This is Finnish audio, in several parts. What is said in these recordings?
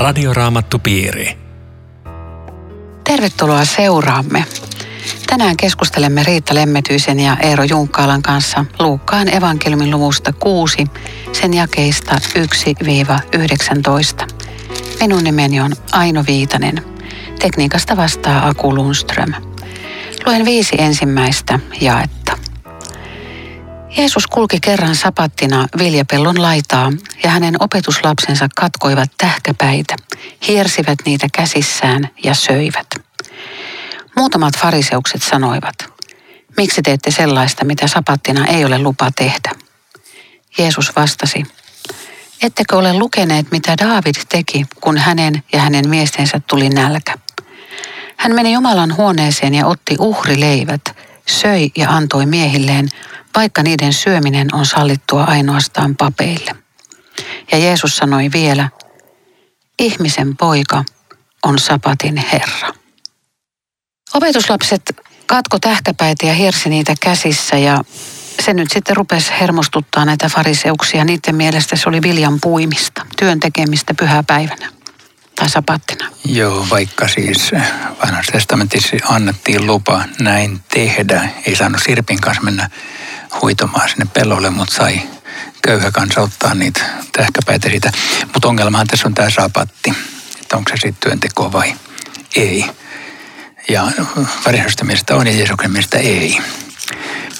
Radioraamattupiiri. Tervetuloa seuraamme. Tänään keskustelemme Riitta Lemmetyisen ja Eero Junkkaalan kanssa Luukkaan evankeliumin luvusta 6, sen jakeista 1-19. Minun nimeni on Aino Viitanen. Tekniikasta vastaa Aku Lundström. Luen viisi ensimmäistä jaetta. Jeesus kulki kerran sapattina viljapellon laitaa ja hänen opetuslapsensa katkoivat tähkäpäitä, hiersivät niitä käsissään ja söivät. Muutamat fariseukset sanoivat, miksi teette sellaista, mitä sapattina ei ole lupa tehdä? Jeesus vastasi, ettekö ole lukeneet, mitä Daavid teki, kun hänen ja hänen miestensä tuli nälkä? Hän meni Jumalan huoneeseen ja otti uhrileivät, söi ja antoi miehilleen, vaikka niiden syöminen on sallittua ainoastaan papeille. Ja Jeesus sanoi vielä, ihmisen poika on sapatin Herra. Opetuslapset katko tähkäpäitä ja hirsi niitä käsissä ja se nyt sitten rupesi hermostuttaa näitä fariseuksia. Niiden mielestä se oli viljan puimista, työn tekemistä pyhäpäivänä tai sapattina. Joo, vaikka siis vanhassa testamentissa annettiin lupa näin tehdä. Ei saanut Sirpin kanssa mennä huitomaan sinne pellolle, mutta sai köyhä kanssa ottaa niitä tähkäpäitä siitä. Mutta ongelmahan tässä on tämä sapatti, että onko se sitten työnteko vai ei. Ja varsinaisesta mielestä on ja Jeesuksen mielestä ei.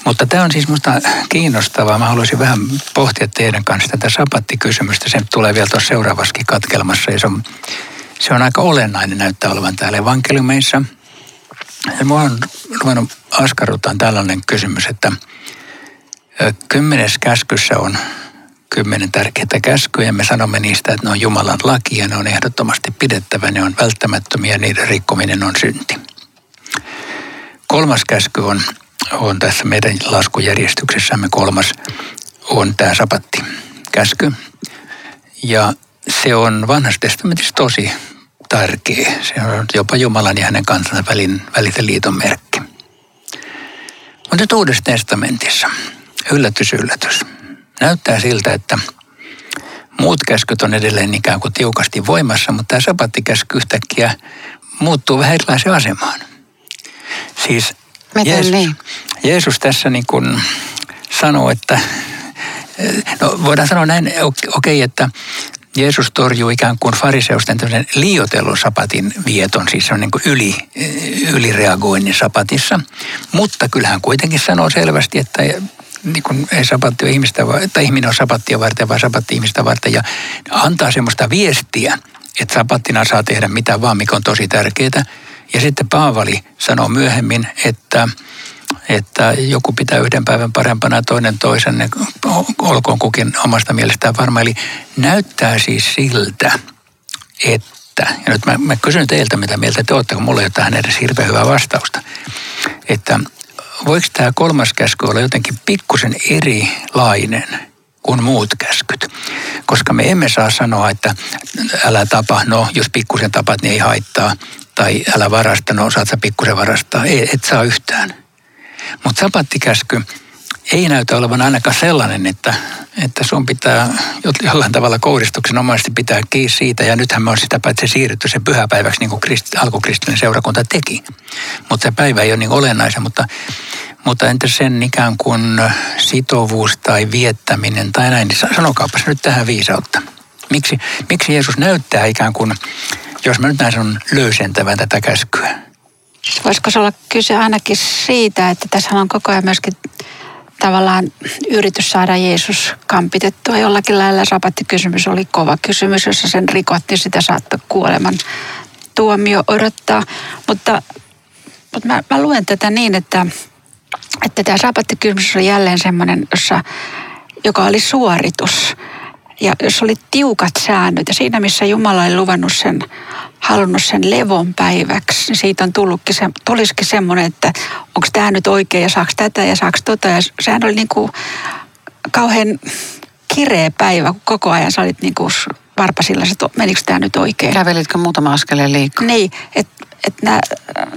Mutta tämä on siis minusta kiinnostavaa. Mä haluaisin vähän pohtia teidän kanssa tätä sapattikysymystä. Se tulee vielä tuossa seuraavassakin katkelmassa ja se on, se on aika olennainen näyttää olevan täällä evankeliumeissa. Ja mua on ruvennut askarruttaa tällainen kysymys, että kymmenes käskyssä on kymmenen tärkeää käskyä ja me sanomme niistä, että ne on Jumalan laki ja ne on ehdottomasti pidettävä, ne on välttämättömiä ja niiden rikkominen on synti. Kolmas käsky on, on tässä meidän laskujärjestyksessämme kolmas on tämä sapatti käsky. Ja se on vanhassa testamentissa tosi tärkeä. Se on jopa Jumalan ja hänen kansansa välin, välisen liiton merkki. Mutta nyt Uudessa testamentissa, yllätys, yllätys. Näyttää siltä, että muut käskyt on edelleen ikään kuin tiukasti voimassa, mutta tämä sapattikäsky yhtäkkiä muuttuu vähän erilaiseen asemaan. Siis Miten Jeesus, niin? Jeesus tässä niin kuin sanoo, että no voidaan sanoa näin, okei, okay, että Jeesus torjuu ikään kuin fariseusten liioitellun sapatin vieton, siis se on niin kuin yli, ylireagoinnin sapatissa. Mutta kyllähän kuitenkin sanoo selvästi, että niin kuin ei sapatti ole ihmistä, että ihminen on sapattia varten, vaan sapatti ihmistä varten. Ja antaa semmoista viestiä, että sapattina saa tehdä mitä vaan, mikä on tosi tärkeää. Ja sitten Paavali sanoo myöhemmin, että, että joku pitää yhden päivän parempana ja toinen toisen, olkoon kukin omasta mielestään varma. Eli näyttää siis siltä, että, ja nyt mä, mä kysyn teiltä, mitä mieltä te olette, kun mulla ei ole tähän edes hirveän hyvää vastausta, että voiko tämä kolmas käsky olla jotenkin pikkusen erilainen kuin muut käskyt? Koska me emme saa sanoa, että älä tapa, no jos pikkusen tapat, niin ei haittaa tai älä varasta, no osaat sä pikkusen varastaa. Ei, et saa yhtään. Mutta sapattikäsky ei näytä olevan ainakaan sellainen, että, että sun pitää jollain tavalla koudistuksenomaisesti pitää kiinni siitä. Ja nythän me on sitä paitsi siirrytty se pyhäpäiväksi, niin kuin krist, alkukristillinen seurakunta teki. Mutta se päivä ei ole niin olennaisen, mutta, mutta entä sen ikään kuin sitovuus tai viettäminen tai näin, niin sanokaapas nyt tähän viisautta. Miksi, miksi Jeesus näyttää ikään kuin jos mä nyt näin sanon löysentävän tätä käskyä. Voisiko se olla kyse ainakin siitä, että tässä on koko ajan myöskin tavallaan yritys saada Jeesus kampitettua jollakin lailla. Sapattikysymys oli kova kysymys, jossa sen rikotti, sitä saattoi kuoleman tuomio odottaa. Mutta, mutta mä, mä luen tätä niin, että, että tämä sapattikysymys oli jälleen semmoinen, jossa, joka oli suoritus ja jos oli tiukat säännöt ja siinä missä Jumala oli luvannut sen, halunnut sen levon päiväksi, niin siitä on tullutkin se, tulisikin semmoinen, että onko tämä nyt oikein ja saaks tätä ja saaks tota. Ja sehän oli niin kuin kauhean kireä päivä, kun koko ajan sä olit niin kuin varpasilla, että menikö tämä nyt oikein. Kävelitkö muutama askeleen liikaa? Niin, että et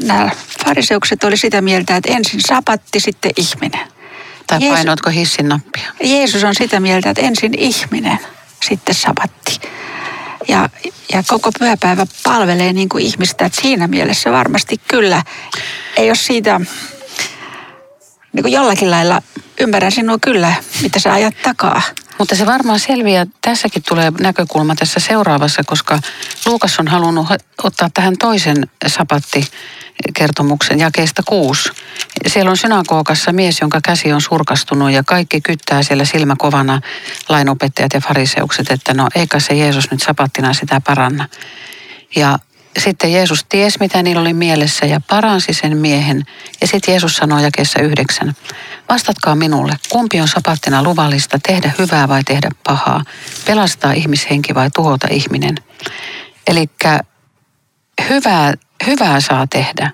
nämä fariseukset oli sitä mieltä, että ensin sapatti, sitten ihminen. Tai Jeesus, painoitko hissin nappia? Jeesus on sitä mieltä, että ensin ihminen sitten sabatti. Ja, ja koko pyhäpäivä palvelee niin kuin ihmistä, että siinä mielessä varmasti kyllä ei ole siitä niin kuin jollakin lailla ymmärrän sinua kyllä, mitä sä ajat takaa. Mutta se varmaan selviää, tässäkin tulee näkökulma tässä seuraavassa, koska Luukas on halunnut ottaa tähän toisen sapatti kertomuksen jakeesta kuusi. Siellä on synagogassa mies, jonka käsi on surkastunut ja kaikki kyttää siellä silmäkovana lainopettajat ja fariseukset, että no eikä se Jeesus nyt sapattina sitä paranna. Ja sitten Jeesus ties, mitä niillä oli mielessä ja paransi sen miehen. Ja sitten Jeesus sanoi jakeessa yhdeksän, vastatkaa minulle, kumpi on sapattina luvallista, tehdä hyvää vai tehdä pahaa, pelastaa ihmishenki vai tuhota ihminen. Eli hyvää, hyvää saa tehdä,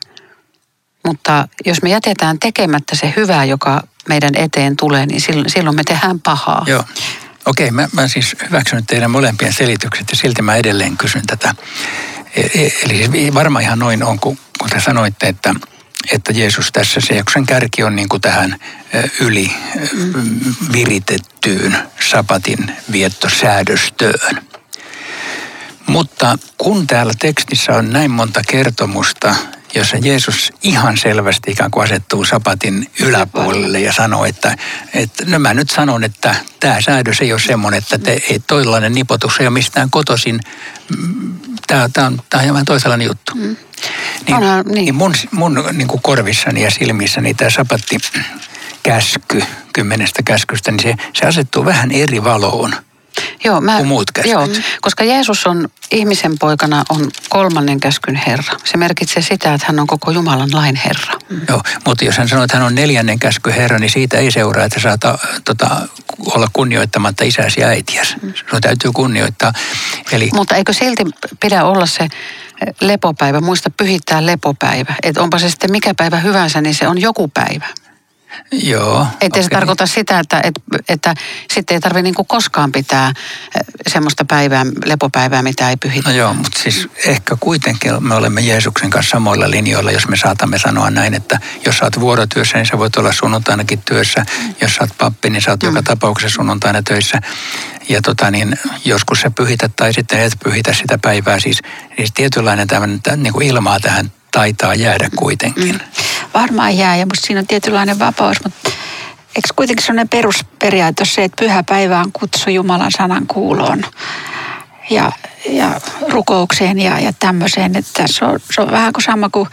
mutta jos me jätetään tekemättä se hyvää, joka meidän eteen tulee, niin silloin me tehdään pahaa. Joo. Okei, mä, mä siis hyväksyn teidän molempien selitykset ja silti mä edelleen kysyn tätä. E, e, eli siis varmaan ihan noin on, kun, kun te sanoitte, että, että Jeesus tässä se sen kärki on niin kuin tähän e, yli viritettyyn sapatin viettosäädöstöön. Mutta kun täällä tekstissä on näin monta kertomusta, jossa Jeesus ihan selvästi ikään kuin asettuu sapatin yläpuolelle ja sanoo, että, että no mä nyt sanon, että tämä säädös ei ole semmoinen, että te, ei toillainen nipotus ei ole mistään kotoisin. Tämä, tämä, on, tämä on hieman toisenlainen juttu. Mm. Niin, Onhan, niin. niin mun, mun niin kuin korvissani ja silmissäni tämä sapatti käsky kymmenestä käskystä, niin se, se asettuu vähän eri valoon – Joo, mä, kuin muut Joo, koska Jeesus on ihmisen poikana on kolmannen käskyn Herra. Se merkitsee sitä, että hän on koko Jumalan lain Herra. Mm. Joo, mutta jos hän sanoo, että hän on neljännen käsky Herra, niin siitä ei seuraa, että saat tota, olla kunnioittamatta isäsi ja äitiäsi. Mm. Sinun täytyy kunnioittaa. Eli... Mutta eikö silti pidä olla se lepopäivä, muista pyhittää lepopäivä. Että onpa se sitten mikä päivä hyvänsä, niin se on joku päivä. Joo. Että okay. se tarkoita sitä, että, että, että sitten ei tarvitse niin koskaan pitää eh, semmoista päivää, lepopäivää, mitä ei pyhitä. No joo, mutta siis ehkä kuitenkin me olemme Jeesuksen kanssa samoilla linjoilla, jos me saatamme sanoa näin, että jos sä oot vuorotyössä, niin sä voit olla sunnuntainakin työssä. Jos sä oot pappi, niin sä oot mm. joka tapauksessa sunnuntaina töissä. Ja tota niin, joskus sä pyhität tai sitten et pyhitä sitä päivää. Siis, siis tietynlainen tämmöinen niin kuin ilmaa tähän taitaa jäädä kuitenkin. Mm. Varmaan jää ja musta siinä on tietynlainen vapaus, mutta eikö kuitenkin sellainen perusperiaate se, että pyhä päivä on kutsu Jumalan sanan kuuloon ja, ja rukoukseen ja, ja tämmöiseen, että se on, se on vähän kuin sama kuin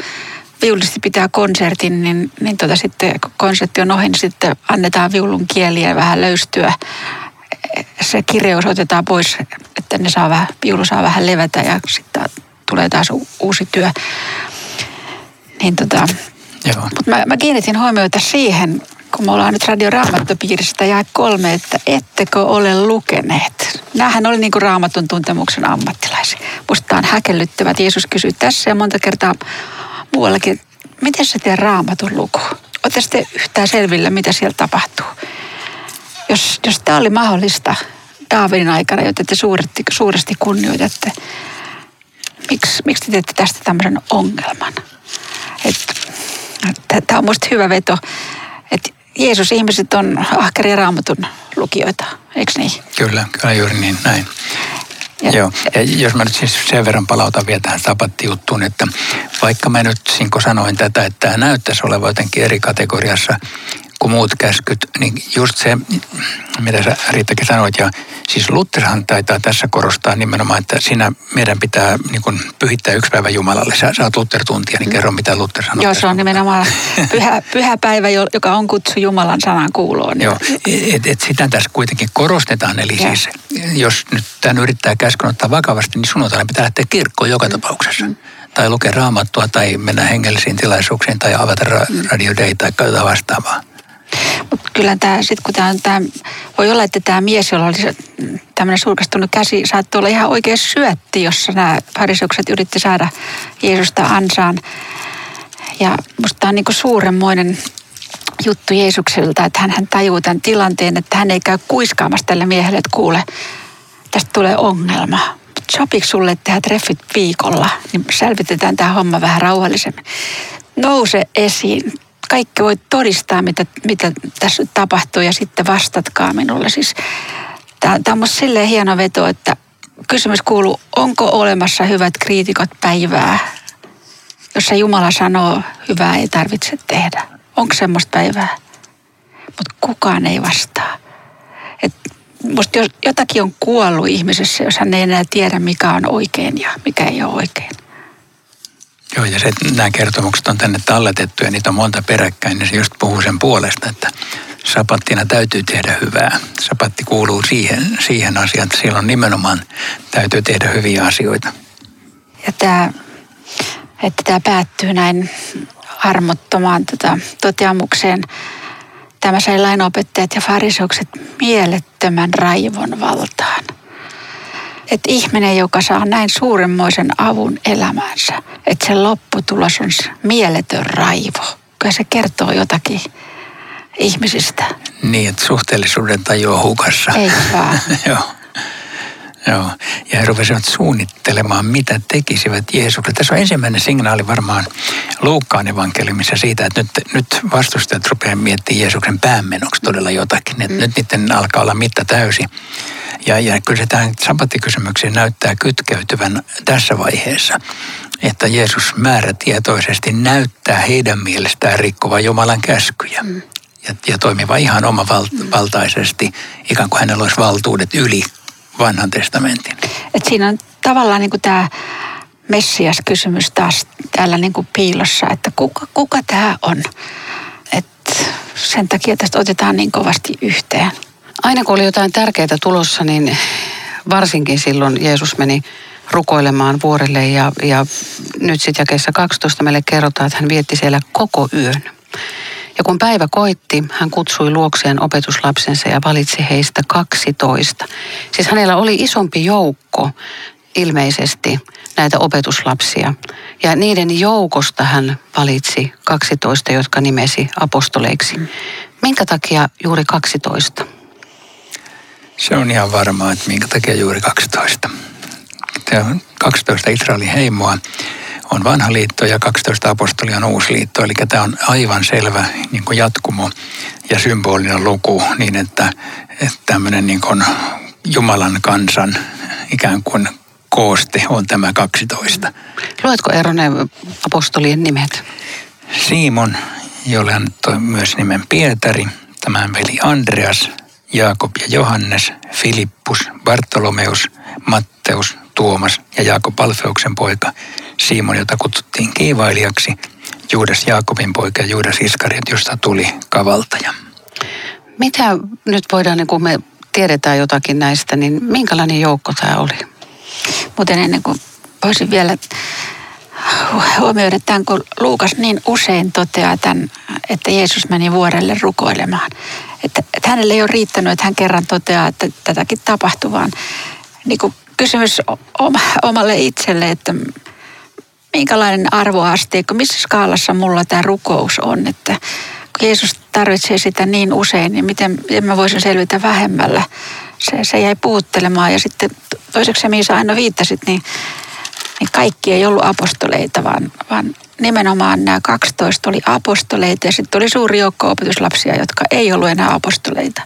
viulisti pitää konsertin, niin, niin tota sitten kun konsertti on ohi, niin sitten annetaan viulun kieliä vähän löystyä. Se kireus otetaan pois, että ne saa vähän, viulu saa vähän levätä ja sitten tulee taas uusi työ. Niin tota, mä, mä kiinnitin huomiota siihen, kun me ollaan nyt Radio Raamattopiiristä ja kolme, että ettekö ole lukeneet. Nämähän oli niin kuin raamatun tuntemuksen ammattilaisia. Musta on häkellyttävä, että Jeesus kysyy tässä ja monta kertaa muuallakin, miten se teidän raamatun luku? Oletteko te yhtään selvillä, mitä siellä tapahtuu? Jos, jos tämä oli mahdollista Daavidin aikana, jota te suuresti, suuresti kunnioitatte, miksi, miksi te teette tästä tämmöisen ongelman? Että Tämä on minusta hyvä veto, että Jeesus ihmiset on ahkeria raamatun lukijoita, eikö niin? Kyllä, kyllä juuri niin, näin. Ja. Joo, ja jos mä nyt siis sen verran palautan vielä tähän sapattijuttuun, että vaikka mä nyt Sinko sanoin tätä, että tämä näyttäisi olevan jotenkin eri kategoriassa kuin muut käskyt, niin just se, mitä sä Riittakin sanoit, ja siis Lutherhan taitaa tässä korostaa nimenomaan, että siinä meidän pitää niin kun, pyhittää yksi päivä Jumalalle. Sä, sä oot Luther-tuntija, niin kerro mitä Luther sanoo. Joo, se on nimenomaan pyhä, pyhä päivä, joka on kutsu Jumalan sanan kuuloon. Joo, et, et sitä tässä kuitenkin korostetaan, eli ja. siis jos nyt tämän yrittää käskyn ottaa vakavasti, niin sunnuntaina pitää lähteä kirkkoon joka mm. tapauksessa. Mm tai lukea raamattua tai mennä hengellisiin tilaisuuksiin tai avata ra- Radio Day tai jotain vastaavaa. Mutta kyllä tämä, sit kun tämä, tämä, voi olla, että tämä mies, jolla oli tämmöinen surkastunut käsi, saattoi olla ihan oikein syötti, jossa nämä pariseukset yritti saada Jeesusta ansaan. Ja musta tämä on niin suuremmoinen juttu Jeesukselta, että hän, hän tajuu tämän tilanteen, että hän ei käy kuiskaamassa tälle miehelle, että kuule, tästä tulee ongelma. Sopiiko sulle tehdä treffit viikolla, niin selvitetään tämä homma vähän rauhallisemmin. Nouse esiin, kaikki voi todistaa, mitä, mitä tässä tapahtuu ja sitten vastatkaa minulle. Siis, tämä on silleen hieno veto, että kysymys kuuluu, onko olemassa hyvät kriitikot päivää, jossa Jumala sanoo, hyvää ei tarvitse tehdä? Onko semmoista päivää? Mutta kukaan ei vastaa. Et musta jotakin on kuollut ihmisessä, jos hän ei enää tiedä, mikä on oikein ja mikä ei ole oikein. Joo, ja se, nämä kertomukset on tänne talletettu ja niitä on monta peräkkäin, niin se just puhuu sen puolesta, että sapattina täytyy tehdä hyvää. Sapatti kuuluu siihen, siihen asiaan, että silloin nimenomaan täytyy tehdä hyviä asioita. Ja tämä, että tämä päättyy näin armottomaan tota, toteamukseen. Tämä sai lainopettajat ja fariseukset mielettömän raivon valtaan. Että ihminen, joka saa näin suuremmoisen avun elämäänsä, että se lopputulos on mieletön raivo. Kyllä se kertoo jotakin ihmisistä. Niin, että suhteellisuuden tajua hukassa. Ei vaan. Joo. Joo, ja he rupesivat suunnittelemaan, mitä tekisivät Jeesukset. Tässä on ensimmäinen signaali varmaan Luukkaan evankeliumissa siitä, että nyt, nyt vastustajat rupeaa miettimään Jeesuksen päämenoksi todella jotakin. Että mm. Nyt niiden alkaa olla mitta täysi. Ja, ja kyllä se tähän sabattikysymykseen näyttää kytkeytyvän tässä vaiheessa, että Jeesus määrätietoisesti näyttää heidän mielestään rikkovan Jumalan käskyjä. Mm. Ja, ja toimiva ihan omavaltaisesti, ikään kuin hänellä olisi valtuudet yli vanhan testamentin. Et siinä on tavallaan niin tämä Messias-kysymys taas täällä niin kuin piilossa, että kuka, kuka tämä on. Et sen takia tästä otetaan niin kovasti yhteen. Aina kun oli jotain tärkeää tulossa, niin varsinkin silloin Jeesus meni rukoilemaan vuorelle ja, ja nyt sitten jakeessa 12 meille kerrotaan, että hän vietti siellä koko yön. Ja kun päivä koitti, hän kutsui luokseen opetuslapsensa ja valitsi heistä 12. Siis hänellä oli isompi joukko ilmeisesti näitä opetuslapsia. Ja niiden joukosta hän valitsi 12, jotka nimesi apostoleiksi. Minkä takia juuri 12? Se on ihan varmaa, että minkä takia juuri 12. Tämä on 12 Israelin heimoa on vanha liitto ja 12 apostolia on uusi liitto. Eli tämä on aivan selvä niin kuin jatkumo ja symbolinen luku niin, että, että tämmöinen niin kuin Jumalan kansan ikään kuin kooste on tämä 12. Luetko Eero ne apostolien nimet? Simon, jolle toi myös nimen Pietari, tämän veli Andreas, Jaakob ja Johannes, Filippus, Bartolomeus, Matteus, Tuomas ja Jaakob Alfeuksen poika, Simon, jota kutsuttiin kiivailijaksi, Juudas Jaakobin poika ja Juudas Iskariot, josta tuli kavaltaja. Mitä nyt voidaan, niin kun me tiedetään jotakin näistä, niin minkälainen joukko tämä oli? Muuten ennen kuin voisin vielä huomioida tämän, kun Luukas niin usein toteaa tämän, että Jeesus meni vuorelle rukoilemaan. Että, että hänelle ei ole riittänyt, että hän kerran toteaa, että tätäkin tapahtuu, vaan niin kuin kysymys omalle itselle, että minkälainen arvoasteikko, missä skaalassa mulla tämä rukous on, että kun Jeesus tarvitsee sitä niin usein, niin miten, miten mä voisin selvitä vähemmällä. Se, se jäi puhuttelemaan ja sitten toiseksi se, mihin sä aina viittasit, niin, niin kaikki ei ollut apostoleita, vaan, vaan nimenomaan nämä 12 oli apostoleita ja sitten oli suuri joukko opetuslapsia, jotka ei ollut enää apostoleita.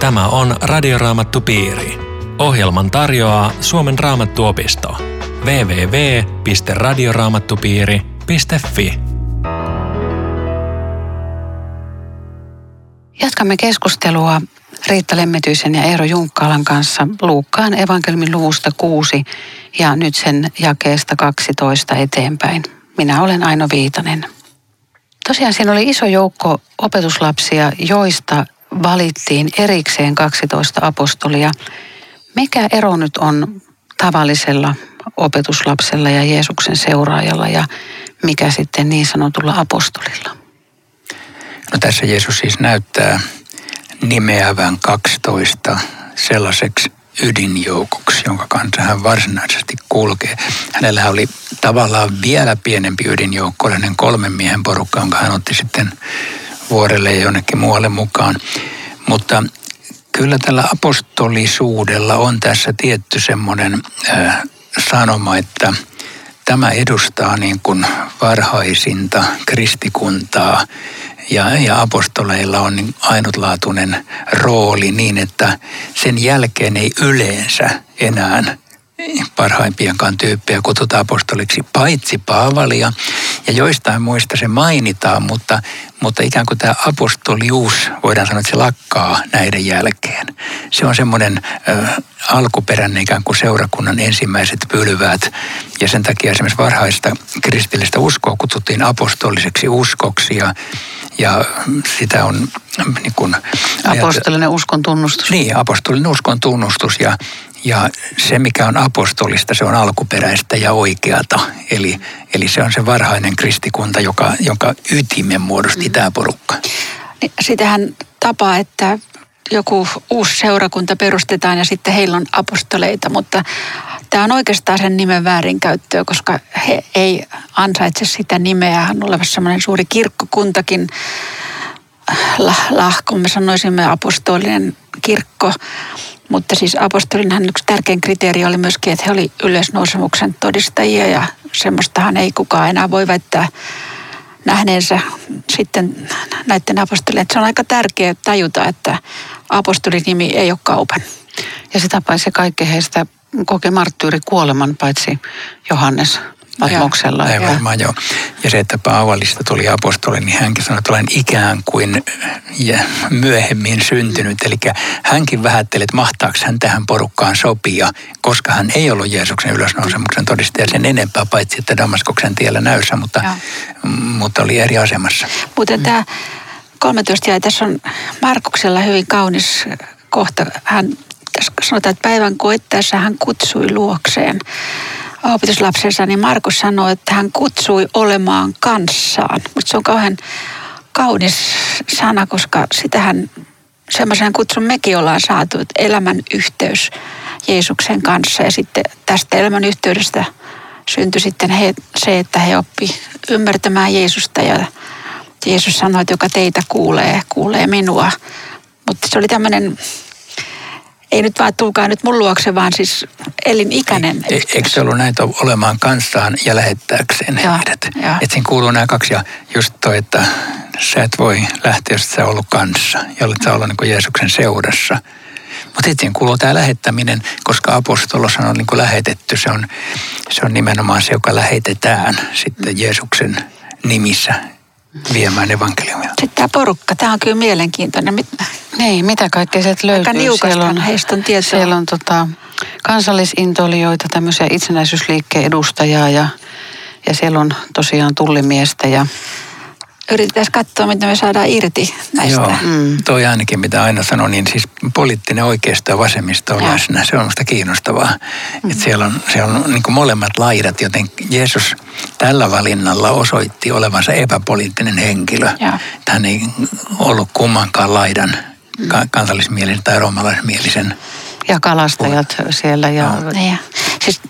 Tämä on Radioraamattu Piiri. Ohjelman tarjoaa Suomen raamattuopisto. www.radioraamattupiiri.fi Jatkamme keskustelua Riitta Lemmetyisen ja Eero Junkkaalan kanssa Luukkaan evankelmin luvusta 6 ja nyt sen jakeesta 12 eteenpäin. Minä olen Aino Viitanen. Tosiaan siinä oli iso joukko opetuslapsia, joista valittiin erikseen 12 apostolia. Mikä ero nyt on tavallisella opetuslapsella ja Jeesuksen seuraajalla ja mikä sitten niin sanotulla apostolilla? No tässä Jeesus siis näyttää nimeävän 12 sellaiseksi ydinjoukoksi, jonka kanssa hän varsinaisesti kulkee. Hänellä oli tavallaan vielä pienempi ydinjoukko, kolmen miehen porukka, jonka hän otti sitten vuorelle ja jonnekin muualle mukaan. Mutta kyllä tällä apostolisuudella on tässä tietty semmoinen sanoma, että tämä edustaa niin kuin varhaisinta kristikuntaa ja, ja apostoleilla on niin ainutlaatuinen rooli niin, että sen jälkeen ei yleensä enää parhaimpienkaan tyyppejä kutsutaan apostoliksi, paitsi Paavalia. Ja joistain muista se mainitaan, mutta, mutta ikään kuin tämä apostolius, voidaan sanoa, että se lakkaa näiden jälkeen. Se on semmoinen äh, alkuperäinen ikään kuin seurakunnan ensimmäiset pylväät. Ja sen takia esimerkiksi varhaista kristillistä uskoa kutsuttiin apostoliseksi uskoksi. Ja, ja sitä on niin kuin, Apostolinen uskon tunnustus. Niin, apostolinen uskon tunnustus. Ja, ja se, mikä on apostolista, se on alkuperäistä ja oikeata. Eli, eli se on se varhainen kristikunta, joka, jonka ytimen muodosti mm. tämä porukka. Niin, sitähän tapaa, että joku uusi seurakunta perustetaan ja sitten heillä on apostoleita, mutta tämä on oikeastaan sen nimen väärinkäyttöä, koska he ei ansaitse sitä nimeä. On olevassa sellainen suuri kirkkokuntakin, lahko, me sanoisimme apostolinen kirkko, mutta siis apostolinhan yksi tärkein kriteeri oli myöskin, että he oli yleisnousemuksen todistajia ja semmoistahan ei kukaan enää voi väittää nähneensä sitten näiden apostolien. Se on aika tärkeää tajuta, että apostolinimi ei ole kaupan. Ja sitä paitsi kaikki heistä koki marttyyri kuoleman, paitsi Johannes. Patmoksella. Ei varmaan joo. Ja se, että Paavalista tuli apostoli, niin hänkin sanoi, että olen ikään kuin ja myöhemmin syntynyt. Eli hänkin vähätteli, että mahtaako hän tähän porukkaan sopia, koska hän ei ollut Jeesuksen ylösnousemuksen todistaja sen enempää, paitsi että Damaskoksen tiellä näyssä, mutta, mutta oli eri asemassa. Mutta tämä 13 jäi, tässä on Markuksella hyvin kaunis kohta. Hän sanotaan, että päivän koettaessa hän kutsui luokseen opetuslapsensa, niin Markus sanoi, että hän kutsui olemaan kanssaan. Mutta se on kauhean kaunis sana, koska sitähän semmoisen kutsun mekin ollaan saatu, että elämän yhteys Jeesuksen kanssa. Ja sitten tästä elämän yhteydestä syntyi sitten he, se, että he oppi ymmärtämään Jeesusta ja Jeesus sanoi, että joka teitä kuulee, kuulee minua. Mutta se oli tämmöinen ei nyt vaan tulkaa nyt mun luokse, vaan siis elinikäinen. E, eikö se ollut näitä olemaan kanssaan ja lähettääkseen heidät? Että siinä kuuluu nämä kaksi ja just toi, että sä et voi lähteä, jos sä ollut kanssa ja olet sä ollut niin Jeesuksen seurassa. Mutta sitten kuuluu tämä lähettäminen, koska apostolos on niin lähetetty. Se on, se on nimenomaan se, joka lähetetään sitten Jeesuksen nimissä viemään evankeliumia. Sitten tämä porukka, tämä on kyllä mielenkiintoinen. Niin, mitä kaikkea sieltä löytyy? siellä on, heistä on tietoa. Siellä on tota, kansallisintolijoita, tämmöisiä itsenäisyysliikkeen edustajaa ja, ja siellä on tosiaan tullimiestä ja yritetään katsoa, mitä me saadaan irti näistä. Joo, mm. toi ainakin mitä aina sanon, niin siis poliittinen oikeisto ja vasemmisto on läsnä. Se on minusta kiinnostavaa. Mm. Että siellä on, siellä on niin molemmat laidat, joten Jeesus tällä valinnalla osoitti olevansa epäpoliittinen henkilö. Ja. Hän ei ollut kummankaan laidan mm. kansallismielisen tai roomalaismielisen. Ja kalastajat puh- siellä. Ja... No. Ja, siis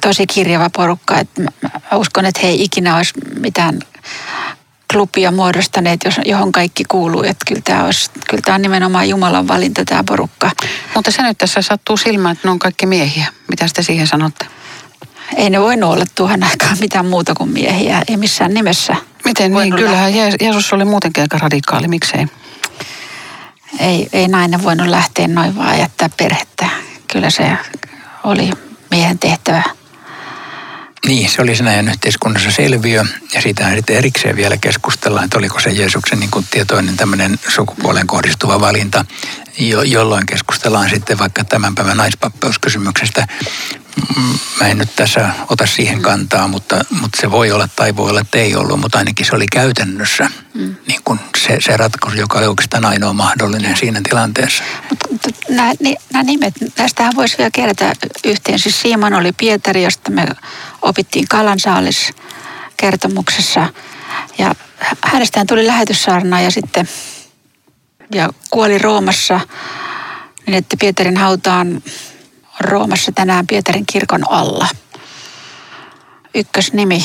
tosi kirjava porukka. Että mä, mä uskon, että he ei ikinä olisi mitään klubia muodostaneet, johon kaikki kuuluu. Että kyllä tämä, olisi, kyllä tämä on nimenomaan Jumalan valinta tämä porukka. Mutta se nyt tässä sattuu silmään, että ne on kaikki miehiä. Mitä te siihen sanotte? Ei ne voinut olla tuohon aikaan mitään muuta kuin miehiä, ei missään nimessä. Miten niin? Kyllähän Jeesus oli muutenkin aika radikaali, miksei? Ei, ei nainen voinut lähteä noin vaan jättää perhettä. Kyllä se oli miehen tehtävä niin, se oli sen ajan yhteiskunnassa selviö ja siitä sitten erikseen vielä keskustellaan, että oliko se Jeesuksen niin kuin tietoinen tämmöinen sukupuoleen kohdistuva valinta, jo, jolloin keskustellaan sitten vaikka tämän päivän naispappeuskysymyksestä. Mä en nyt tässä ota siihen kantaa, mutta, mutta se voi olla tai voi olla, että ei ollut, mutta ainakin se oli käytännössä mm. niin kuin se, se ratkaisu, joka oli oikeastaan ainoa mahdollinen siinä tilanteessa. Mutta nämä, nämä nimet, näistähän voisi vielä kerätä yhteen. Siis Simon oli Pietari, josta me opittiin Kalansaalis kertomuksessa. Ja hänestä tuli lähetyssaarna ja sitten ja kuoli Roomassa, niin että Pietarin hautaan Roomassa tänään Pietarin kirkon alla. Ykkösnimi.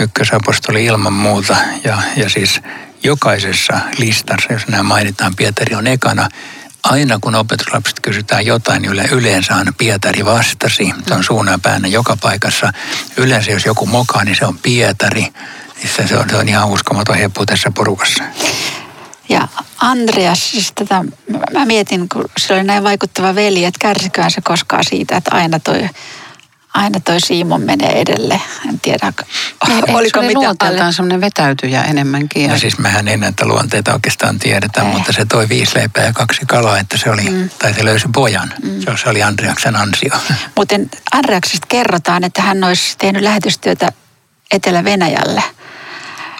Ykkösapostoli ilman muuta ja, ja siis jokaisessa listassa, jos nämä mainitaan, Pietari on ekana. Aina kun opetuslapset kysytään jotain, niin yleensä on Pietari vastasi. Se on suunnan päänä joka paikassa. Yleensä jos joku mokaa, niin se on Pietari. Se on, se on ihan uskomaton heppu tässä porukassa. Ja Andreas, siis tätä, mä mietin, kun se oli näin vaikuttava veli, että kärsiköhän se koskaan siitä, että aina toi aina toi Siimon menee edelle. En tiedä, niin, oliko alle... semmoinen vetäytyjä enemmänkin. No siis mehän ei näitä luonteita oikeastaan tiedetä, ei. mutta se toi viisi leipää ja kaksi kalaa, että se oli, mm. tai se löysi pojan. Mm. Se oli Andreaksen ansio. Muuten Andreaksesta kerrotaan, että hän olisi tehnyt lähetystyötä Etelä-Venäjälle.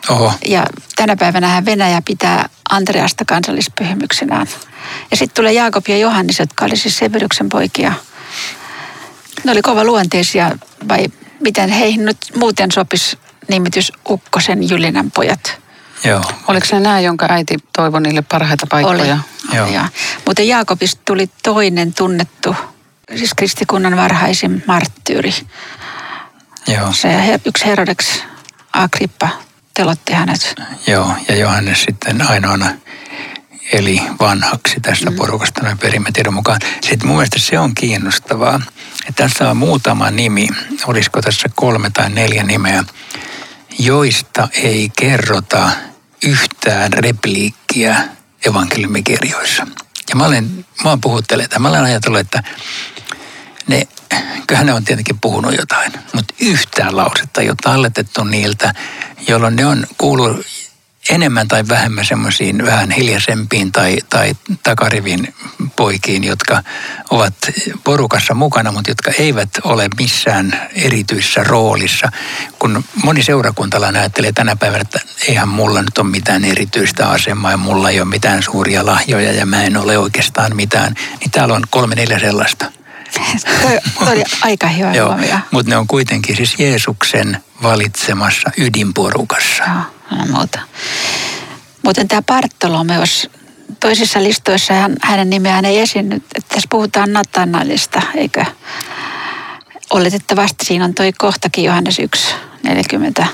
Oho. Ja tänä päivänä Venäjä pitää Andreasta kansallispyhimyksenään. Ja sitten tulee Jaakob ja Johannes, jotka oli siis Severyksen poikia – ne oli kova luonteisia vai miten heihin nyt muuten sopisi nimitys Ukkosen Jylinän pojat? Joo. Oliko se nämä, jonka äiti toivoi niille parhaita paikkoja? Oli. Joo. Ja, mutta Jaakobista tuli toinen tunnettu, siis kristikunnan varhaisin marttyyri. Joo. Se yksi Herodex Agrippa telotti hänet. Joo, ja Johannes sitten ainoana eli vanhaksi tästä mm. porukasta noin perimätiedon mukaan. Sitten mun mielestä se on kiinnostavaa, että tässä on muutama nimi, olisiko tässä kolme tai neljä nimeä, joista ei kerrota yhtään repliikkiä evankeliumikirjoissa. Ja mä olen, mä olen puhuttelee, mä olen ajatellut, että ne, kyllähän ne on tietenkin puhunut jotain, mutta yhtään lausetta ei ole talletettu niiltä, jolloin ne on kuullut enemmän tai vähemmän semmoisiin vähän hiljaisempiin tai, tai takarivin poikiin, jotka ovat porukassa mukana, mutta jotka eivät ole missään erityisessä roolissa. Kun moni seurakuntalainen ajattelee tänä päivänä, että eihän mulla nyt ole mitään erityistä asemaa ja mulla ei ole mitään suuria lahjoja ja mä en ole oikeastaan mitään, niin täällä on kolme neljä sellaista. Toi, toi aika hyvä Joo, mutta ne on kuitenkin siis Jeesuksen valitsemassa ydinporukassa. Joo, muuta. Muuten tämä Bartolomeos, toisissa listoissa hän, hänen nimeään ei esiinny. Tässä puhutaan Natanalista, eikö? Oletettavasti siinä on toi kohtakin Johannes 1, 40.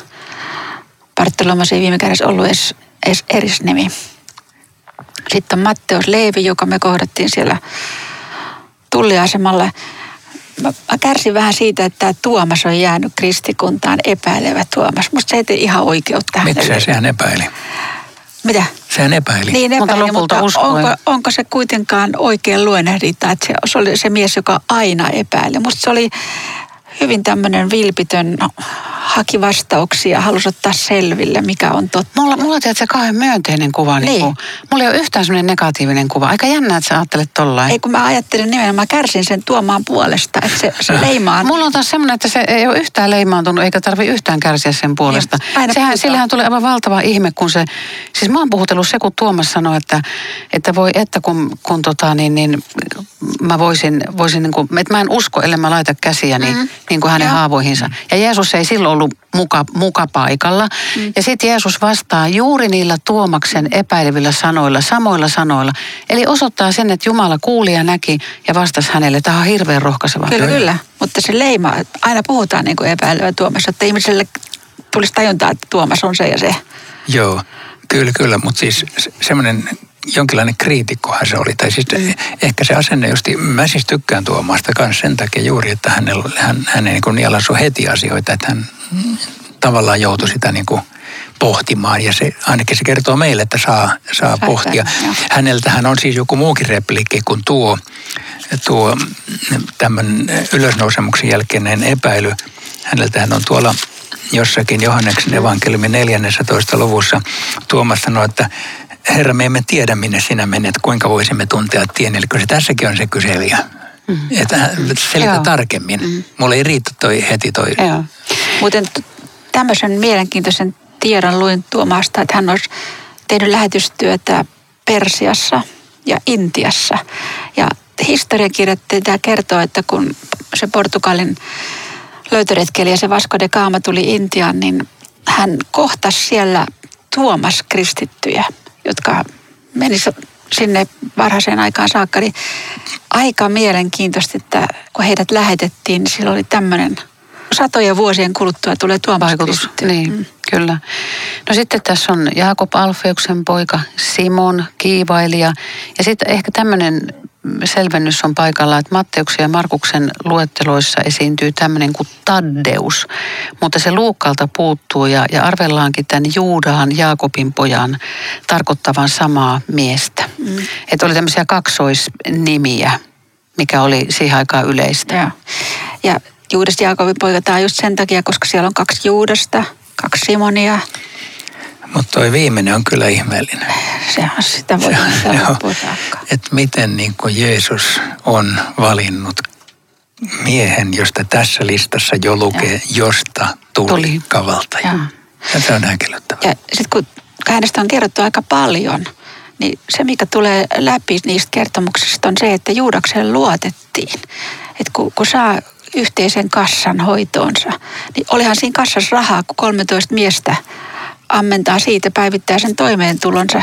Bartolomeos ei viime kädessä ollut edes, edes erisnimi. Sitten on Matteus Leevi, joka me kohdattiin siellä tulliasemalla. Mä, mä kärsin vähän siitä, että tämä Tuomas on jäänyt kristikuntaan epäilevä Tuomas. Musta se ei tee ihan oikeutta Miksi sehän epäili? Mitä? Sehän epäili. Niin epäili, mutta, mutta onko, onko, se kuitenkaan oikein luennehdinta, että se, se oli se mies, joka aina epäili. Musta se oli hyvin tämmöinen vilpitön, no, haki vastauksia, halusi ottaa selville, mikä on totta. Mulla, mulla on se kauhean myönteinen kuva. Niin. Niin kuin, mulla ei ole yhtään semmoinen negatiivinen kuva. Aika jännä, että sä ajattelet tollain. Ei, kun mä ajattelin nimenomaan, mä kärsin sen tuomaan puolesta, että se, se leimaa. Mulla on taas semmoinen, että se ei ole yhtään leimaantunut, eikä tarvi yhtään kärsiä sen puolesta. Niin, Sehän, sillähän tuli aivan valtava ihme, kun se, siis mä oon puhutellut se, kun Tuomas sanoi, että, että voi, että kun, kun tota, niin, niin, mä voisin, voisin niin kuin, että mä en usko, ellei mä laita käsiäni mm. niin kuin hänen Joo. haavoihinsa. Ja Jeesus ei silloin ollut muka, muka paikalla. Mm. Ja sitten Jeesus vastaa juuri niillä Tuomaksen epäilevillä sanoilla, samoilla sanoilla. Eli osoittaa sen, että Jumala kuuli ja näki ja vastasi hänelle. Tämä on hirveän rohkaiseva. Kyllä, kyllä. Mutta se leima, aina puhutaan niin kuin epäilevä Tuomas, että ihmiselle tulisi tajuntaa, että Tuomas on se ja se. Joo, kyllä, kyllä. Mutta siis semmoinen jonkinlainen kriitikkohan se oli. Tai siis mm. ehkä se asenne justi, mä siis tykkään Tuomasta kanssa sen takia juuri, että hänellä, hän, hän ei niin kuin heti asioita, että hän tavallaan joutui sitä niin kuin pohtimaan ja se, ainakin se kertoo meille, että saa, saa pohtia. Häneltähän on siis joku muukin repliikki kuin tuo, tuo tämän ylösnousemuksen jälkeinen epäily. Häneltähän on tuolla jossakin Johanneksen evankeliumin 14. luvussa Tuomas sanoi, että Herra, me emme tiedä, minne sinä menet, kuinka voisimme tuntea tien. Eli se tässäkin on se kyselijä. Mm. Että selitä Joo. tarkemmin. Mm. Mulle ei riitä toi heti toi. Joo. Muuten tämmöisen mielenkiintoisen tiedon luin Tuomasta, että hän olisi tehnyt lähetystyötä Persiassa ja Intiassa. Ja historiakirjoittaja kertoo, että kun se Portugalin löytöretkeli ja se Vasco de Gama tuli Intiaan, niin hän kohtasi siellä Tuomas kristittyjä jotka meni sinne varhaiseen aikaan saakka, niin aika mielenkiintoista, että kun heidät lähetettiin, niin silloin oli tämmöinen satoja vuosien kuluttua tulee tuo vaikutus. Niin, mm. kyllä. No sitten tässä on Jaakob Alfeuksen poika, Simon, kiivailija. Ja sitten ehkä tämmöinen selvennys on paikalla, että Matteuksen ja Markuksen luetteloissa esiintyy tämmöinen kuin Taddeus, mutta se Luukalta puuttuu ja, ja arvellaankin tämän Juudaan, Jaakobin pojan, tarkoittavan samaa miestä. Mm. Että oli tämmöisiä kaksoisnimiä, mikä oli siihen aikaan yleistä. Ja, ja Juudas Jaakobin poika, tämä on just sen takia, koska siellä on kaksi Juudasta, kaksi Simonia. Mutta toi viimeinen on kyllä ihmeellinen. Sehän sitä voi Että miten niin kuin Jeesus on valinnut miehen, josta tässä listassa jo lukee, ja. josta tuli, tuli. kavaltaja. Ja. ja se on häkellyttävää. Ja sitten kun hänestä on kerrottu aika paljon, niin se mikä tulee läpi niistä kertomuksista on se, että Juudakseen luotettiin. Että kun, kun saa yhteisen kassan hoitoonsa, niin olihan siinä kassassa rahaa, kun 13 miestä ammentaa siitä päivittäisen toimeentulonsa.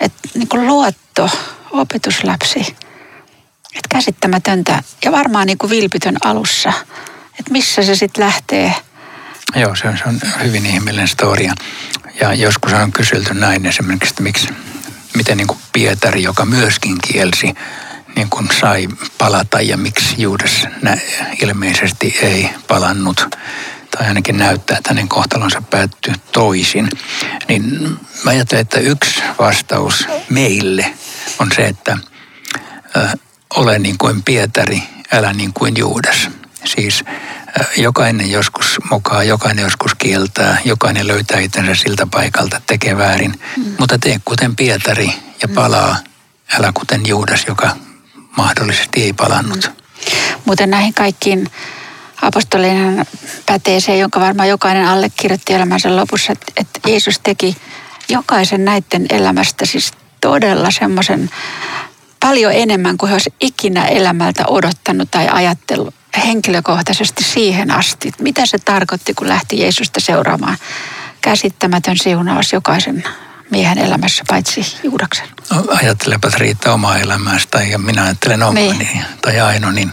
Että niin kuin luotto, opetusläpsi, että käsittämätöntä ja varmaan niin kuin vilpitön alussa. Että missä se sitten lähtee. Joo, se on, se on hyvin ihmeellinen storia. Ja joskus on kyselty näin esimerkiksi, että miksi, miten niin kuin Pietari, joka myöskin kielsi, niin kuin sai palata ja miksi Juudas ilmeisesti ei palannut tai ainakin näyttää, että hänen kohtalonsa päättyy toisin, niin mä ajattelen, että yksi vastaus meille on se, että ö, ole niin kuin Pietari, älä niin kuin Juudas. Siis jokainen joskus mukaan, jokainen joskus kieltää, jokainen löytää itsensä siltä paikalta, tekee väärin. Mm. Mutta tee kuten Pietari ja mm. palaa, älä kuten Juudas, joka mahdollisesti ei palannut. Mm. Muuten näihin kaikkiin apostolinen pätee se, jonka varmaan jokainen allekirjoitti elämänsä lopussa, että, että Jeesus teki jokaisen näiden elämästä siis todella semmoisen paljon enemmän kuin he olisi ikinä elämältä odottanut tai ajatellut henkilökohtaisesti siihen asti. Mitä se tarkoitti, kun lähti Jeesusta seuraamaan käsittämätön siunaus jokaisen miehen elämässä, paitsi Juudaksen. No, ajattelepas Riitta omaa elämästä ja minä ajattelen omani niin. tai Aino, niin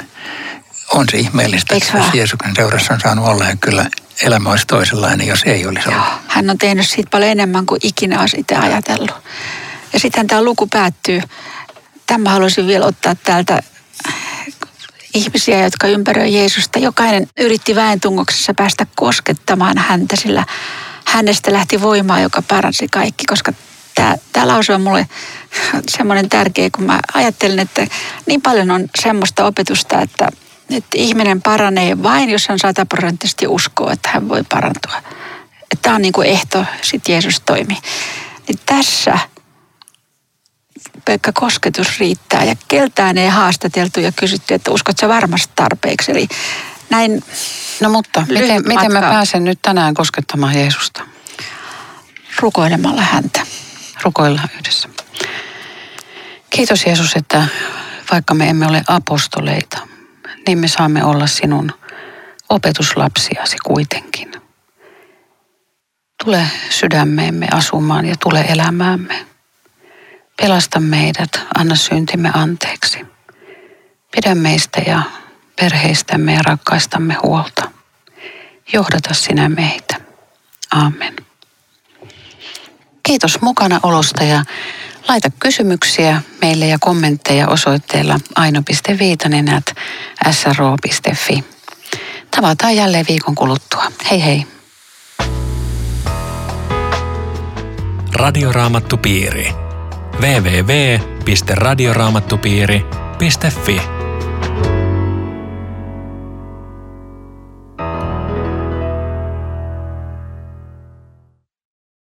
on se ihmeellistä, Eikö että jos Jeesuksen seurassa on saanut olla ja kyllä elämä olisi toisenlainen, jos ei olisi ollut. Joo, hän on tehnyt siitä paljon enemmän kuin ikinä olisi itse ajatellut. Ja sitten tämä luku päättyy. Tämä haluaisin vielä ottaa täältä ihmisiä, jotka ympäröi Jeesusta. Jokainen yritti väentungoksessa päästä koskettamaan häntä, sillä hänestä lähti voimaa, joka paransi kaikki, koska tämä, tämä lause on mulle semmoinen tärkeä, kun mä ajattelen, että niin paljon on semmoista opetusta, että että ihminen paranee vain, jos hän sataprosenttisesti uskoo, että hän voi parantua. Että tämä on niin kuin ehto, sitten Jeesus toimi. Niin tässä pelkkä kosketus riittää ja keltään ei haastateltu ja kysytty, että uskotko varmasti tarpeeksi. Eli näin No mutta miten, miten mä pääsen nyt tänään koskettamaan Jeesusta? Rukoilemalla häntä. Rukoillaan yhdessä. Kiitos Jeesus, että vaikka me emme ole apostoleita, niin me saamme olla sinun opetuslapsiasi kuitenkin. Tule sydämeemme asumaan ja tule elämäämme. Pelasta meidät, anna syntimme anteeksi. Pidä meistä ja perheistämme ja rakkaistamme huolta. Johdata sinä meitä. Amen. Kiitos mukana olosta ja Laita kysymyksiä meille ja kommentteja osoitteella aino.viitanen sro.fi. Tavataan jälleen viikon kuluttua. Hei hei! Radioraamattupiiri. www.radioraamattupiiri.fi